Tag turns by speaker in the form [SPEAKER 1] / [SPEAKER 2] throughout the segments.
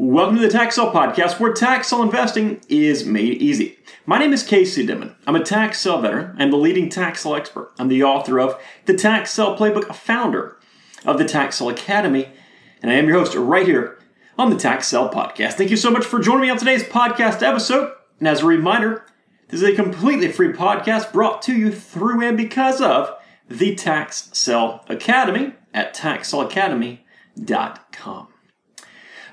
[SPEAKER 1] Welcome to the Tax Sale Podcast, where tax sale investing is made easy. My name is Casey Dimon. I'm a tax sale veteran. I'm the leading tax expert. I'm the author of the Tax Playbook, a founder of the Tax Academy, and I am your host right here on the Tax Podcast. Thank you so much for joining me on today's podcast episode. And as a reminder, this is a completely free podcast brought to you through and because of the Tax Academy at taxsaleacademy.com.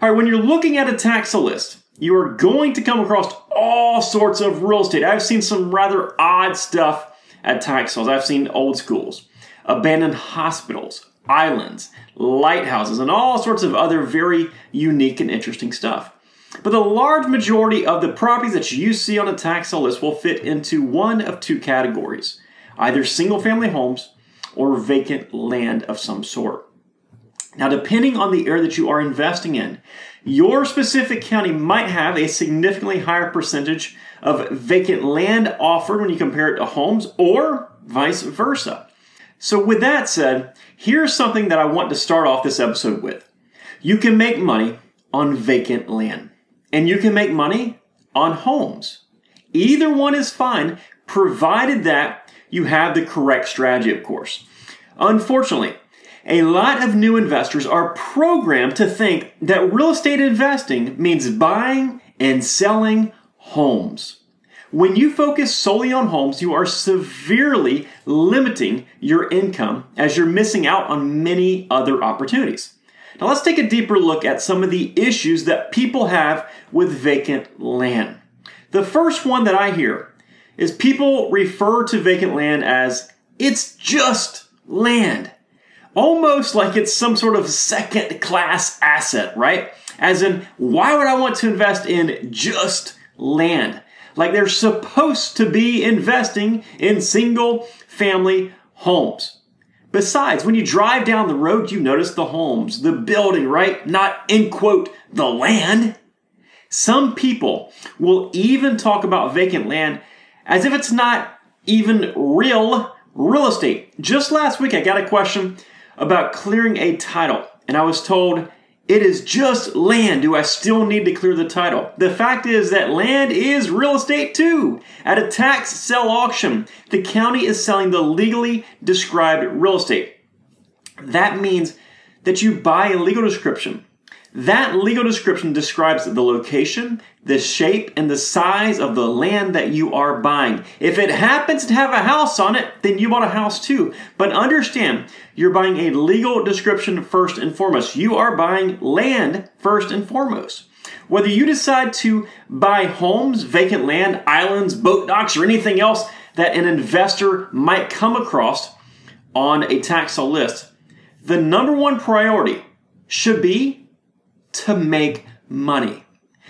[SPEAKER 1] All right, when you're looking at a tax list, you are going to come across all sorts of real estate. I've seen some rather odd stuff at tax sales. I've seen old schools, abandoned hospitals, islands, lighthouses, and all sorts of other very unique and interesting stuff. But the large majority of the properties that you see on a tax sale list will fit into one of two categories either single family homes or vacant land of some sort. Now, depending on the area that you are investing in, your specific county might have a significantly higher percentage of vacant land offered when you compare it to homes, or vice versa. So, with that said, here's something that I want to start off this episode with. You can make money on vacant land, and you can make money on homes. Either one is fine, provided that you have the correct strategy, of course. Unfortunately, a lot of new investors are programmed to think that real estate investing means buying and selling homes. When you focus solely on homes, you are severely limiting your income as you're missing out on many other opportunities. Now, let's take a deeper look at some of the issues that people have with vacant land. The first one that I hear is people refer to vacant land as it's just land almost like it's some sort of second class asset, right? As in, why would I want to invest in just land? Like they're supposed to be investing in single family homes. Besides, when you drive down the road, you notice the homes, the building, right? Not in quote, the land. Some people will even talk about vacant land as if it's not even real real estate. Just last week, I got a question about clearing a title, and I was told it is just land. Do I still need to clear the title? The fact is that land is real estate too. At a tax sale auction, the county is selling the legally described real estate. That means that you buy a legal description that legal description describes the location, the shape, and the size of the land that you are buying. If it happens to have a house on it, then you bought a house too. But understand, you're buying a legal description first and foremost. You are buying land first and foremost. Whether you decide to buy homes, vacant land, islands, boat docks, or anything else that an investor might come across on a tax sale list, the number one priority should be to make money.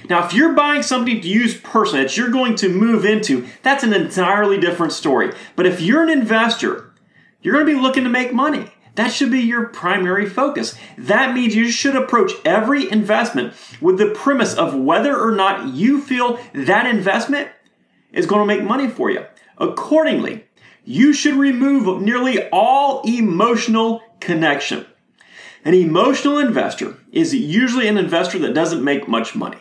[SPEAKER 1] Now, if you're buying something to use personally that you're going to move into, that's an entirely different story. But if you're an investor, you're going to be looking to make money. That should be your primary focus. That means you should approach every investment with the premise of whether or not you feel that investment is going to make money for you. Accordingly, you should remove nearly all emotional connection. An emotional investor is usually an investor that doesn't make much money.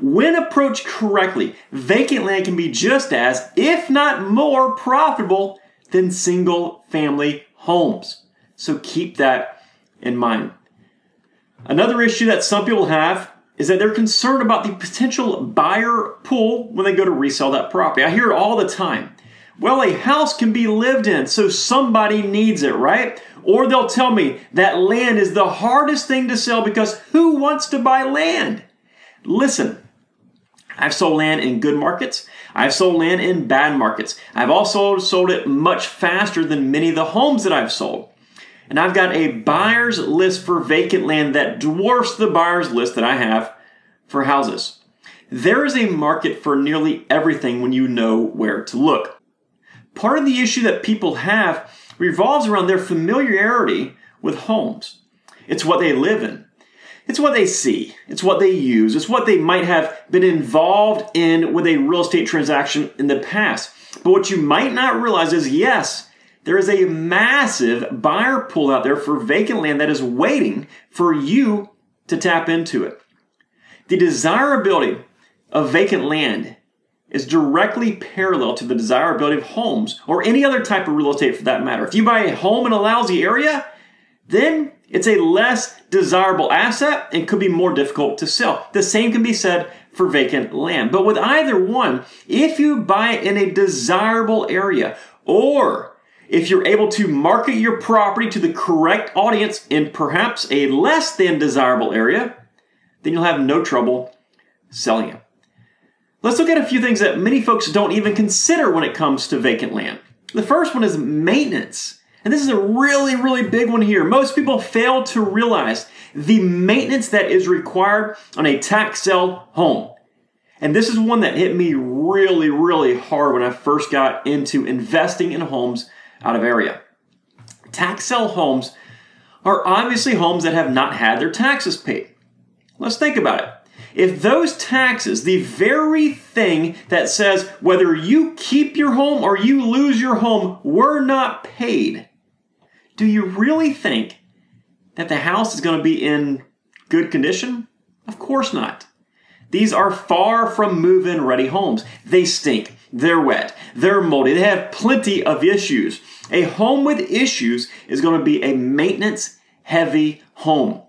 [SPEAKER 1] When approached correctly, vacant land can be just as, if not more, profitable than single family homes. So keep that in mind. Another issue that some people have is that they're concerned about the potential buyer pool when they go to resell that property. I hear it all the time. Well, a house can be lived in, so somebody needs it, right? Or they'll tell me that land is the hardest thing to sell because who wants to buy land? Listen, I've sold land in good markets. I've sold land in bad markets. I've also sold it much faster than many of the homes that I've sold. And I've got a buyer's list for vacant land that dwarfs the buyer's list that I have for houses. There is a market for nearly everything when you know where to look. Part of the issue that people have revolves around their familiarity with homes. It's what they live in. It's what they see. It's what they use. It's what they might have been involved in with a real estate transaction in the past. But what you might not realize is yes, there is a massive buyer pool out there for vacant land that is waiting for you to tap into it. The desirability of vacant land is directly parallel to the desirability of homes or any other type of real estate for that matter. If you buy a home in a lousy area, then it's a less desirable asset and could be more difficult to sell. The same can be said for vacant land. But with either one, if you buy in a desirable area or if you're able to market your property to the correct audience in perhaps a less than desirable area, then you'll have no trouble selling it. Let's look at a few things that many folks don't even consider when it comes to vacant land. The first one is maintenance. And this is a really, really big one here. Most people fail to realize the maintenance that is required on a tax sale home. And this is one that hit me really, really hard when I first got into investing in homes out of area. Tax sale homes are obviously homes that have not had their taxes paid. Let's think about it. If those taxes, the very thing that says whether you keep your home or you lose your home, were not paid, do you really think that the house is going to be in good condition? Of course not. These are far from move in ready homes. They stink, they're wet, they're moldy, they have plenty of issues. A home with issues is going to be a maintenance heavy home.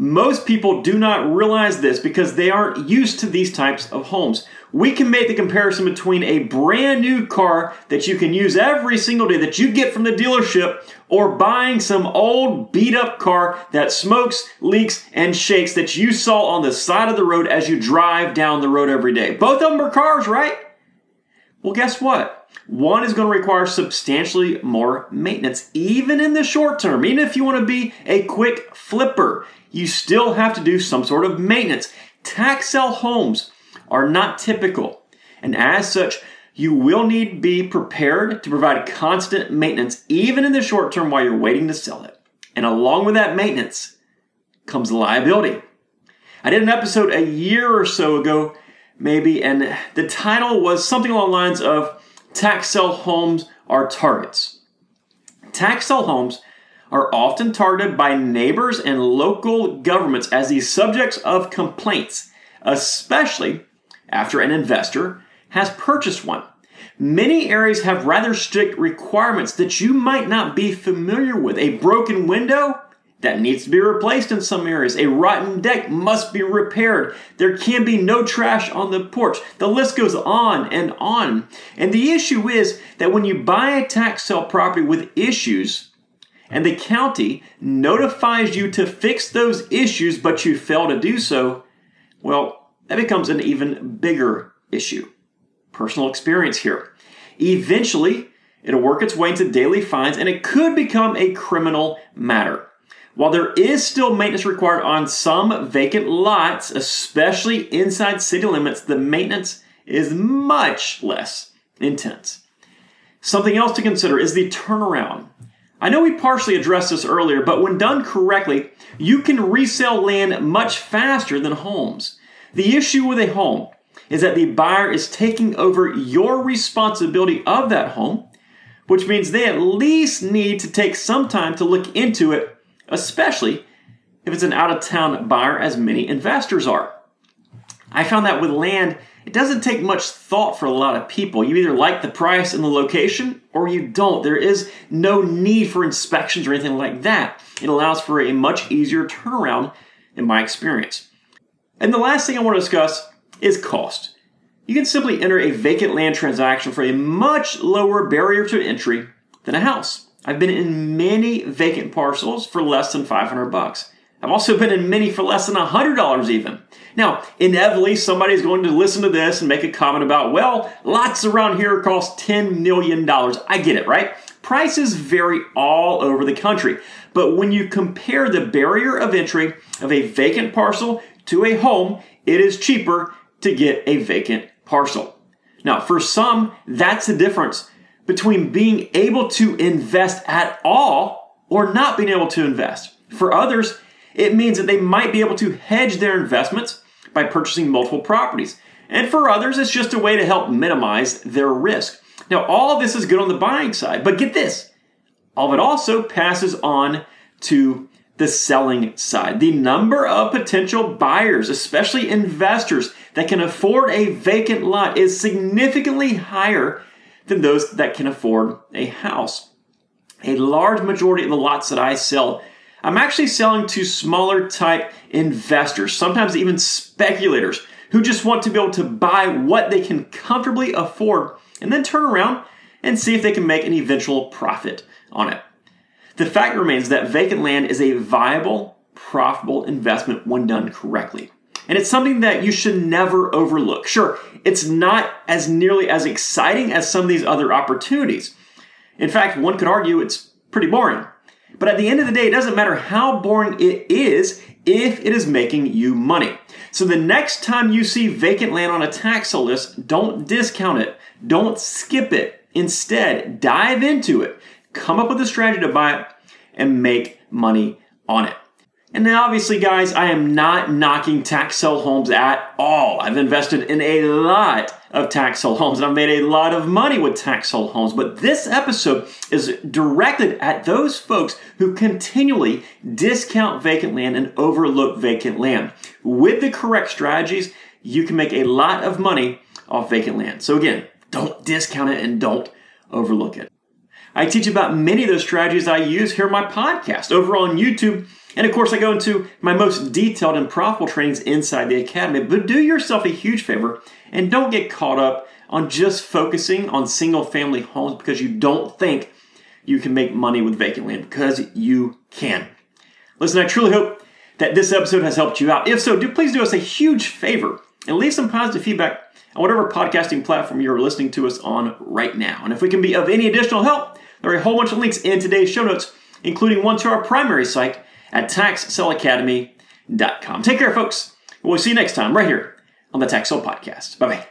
[SPEAKER 1] Most people do not realize this because they aren't used to these types of homes. We can make the comparison between a brand new car that you can use every single day that you get from the dealership or buying some old beat up car that smokes, leaks, and shakes that you saw on the side of the road as you drive down the road every day. Both of them are cars, right? Well, guess what? One is going to require substantially more maintenance, even in the short term. Even if you want to be a quick flipper, you still have to do some sort of maintenance. Tax sale homes are not typical, and as such, you will need to be prepared to provide constant maintenance, even in the short term while you're waiting to sell it. And along with that maintenance comes liability. I did an episode a year or so ago, maybe, and the title was something along the lines of Tax sale homes are targets. Tax sale homes are often targeted by neighbors and local governments as the subjects of complaints, especially after an investor has purchased one. Many areas have rather strict requirements that you might not be familiar with. A broken window that needs to be replaced in some areas. A rotten deck must be repaired. There can be no trash on the porch. The list goes on and on. And the issue is that when you buy a tax sale property with issues, and the county notifies you to fix those issues, but you fail to do so, well, that becomes an even bigger issue. Personal experience here. Eventually, it'll work its way into daily fines and it could become a criminal matter. While there is still maintenance required on some vacant lots, especially inside city limits, the maintenance is much less intense. Something else to consider is the turnaround. I know we partially addressed this earlier, but when done correctly, you can resell land much faster than homes. The issue with a home is that the buyer is taking over your responsibility of that home, which means they at least need to take some time to look into it, especially if it's an out of town buyer, as many investors are. I found that with land, it doesn't take much thought for a lot of people. You either like the price and the location or you don't. There is no need for inspections or anything like that. It allows for a much easier turnaround in my experience. And the last thing I want to discuss is cost. You can simply enter a vacant land transaction for a much lower barrier to entry than a house. I've been in many vacant parcels for less than 500 bucks. I've also been in many for less than $100 even. Now, inevitably, somebody's going to listen to this and make a comment about, well, lots around here cost $10 million. I get it, right? Prices vary all over the country. But when you compare the barrier of entry of a vacant parcel to a home, it is cheaper to get a vacant parcel. Now, for some, that's the difference between being able to invest at all or not being able to invest. For others, it means that they might be able to hedge their investments by purchasing multiple properties. And for others, it's just a way to help minimize their risk. Now, all of this is good on the buying side, but get this all of it also passes on to the selling side. The number of potential buyers, especially investors that can afford a vacant lot, is significantly higher than those that can afford a house. A large majority of the lots that I sell, I'm actually selling to smaller type investors, sometimes even speculators who just want to be able to buy what they can comfortably afford and then turn around and see if they can make an eventual profit on it. The fact remains that vacant land is a viable, profitable investment when done correctly. And it's something that you should never overlook. Sure, it's not as nearly as exciting as some of these other opportunities. In fact, one could argue it's pretty boring. But at the end of the day, it doesn't matter how boring it is if it is making you money. So the next time you see vacant land on a tax list, don't discount it. Don't skip it. Instead, dive into it come up with a strategy to buy it, and make money on it. And now, obviously, guys, I am not knocking tax sale homes at all. I've invested in a lot of tax sale homes and I've made a lot of money with tax sale homes. But this episode is directed at those folks who continually discount vacant land and overlook vacant land. With the correct strategies, you can make a lot of money off vacant land. So, again, don't discount it and don't overlook it. I teach about many of those strategies I use here on my podcast over on YouTube. And of course, I go into my most detailed and profitable trainings inside the academy. But do yourself a huge favor and don't get caught up on just focusing on single family homes because you don't think you can make money with vacant land because you can. Listen, I truly hope that this episode has helped you out. If so, do please do us a huge favor and leave some positive feedback on whatever podcasting platform you're listening to us on right now. And if we can be of any additional help, there are a whole bunch of links in today's show notes, including one to our primary site at taxsaleacademy.com. Take care, folks. We'll see you next time right here on the Tax Sale Podcast. Bye bye.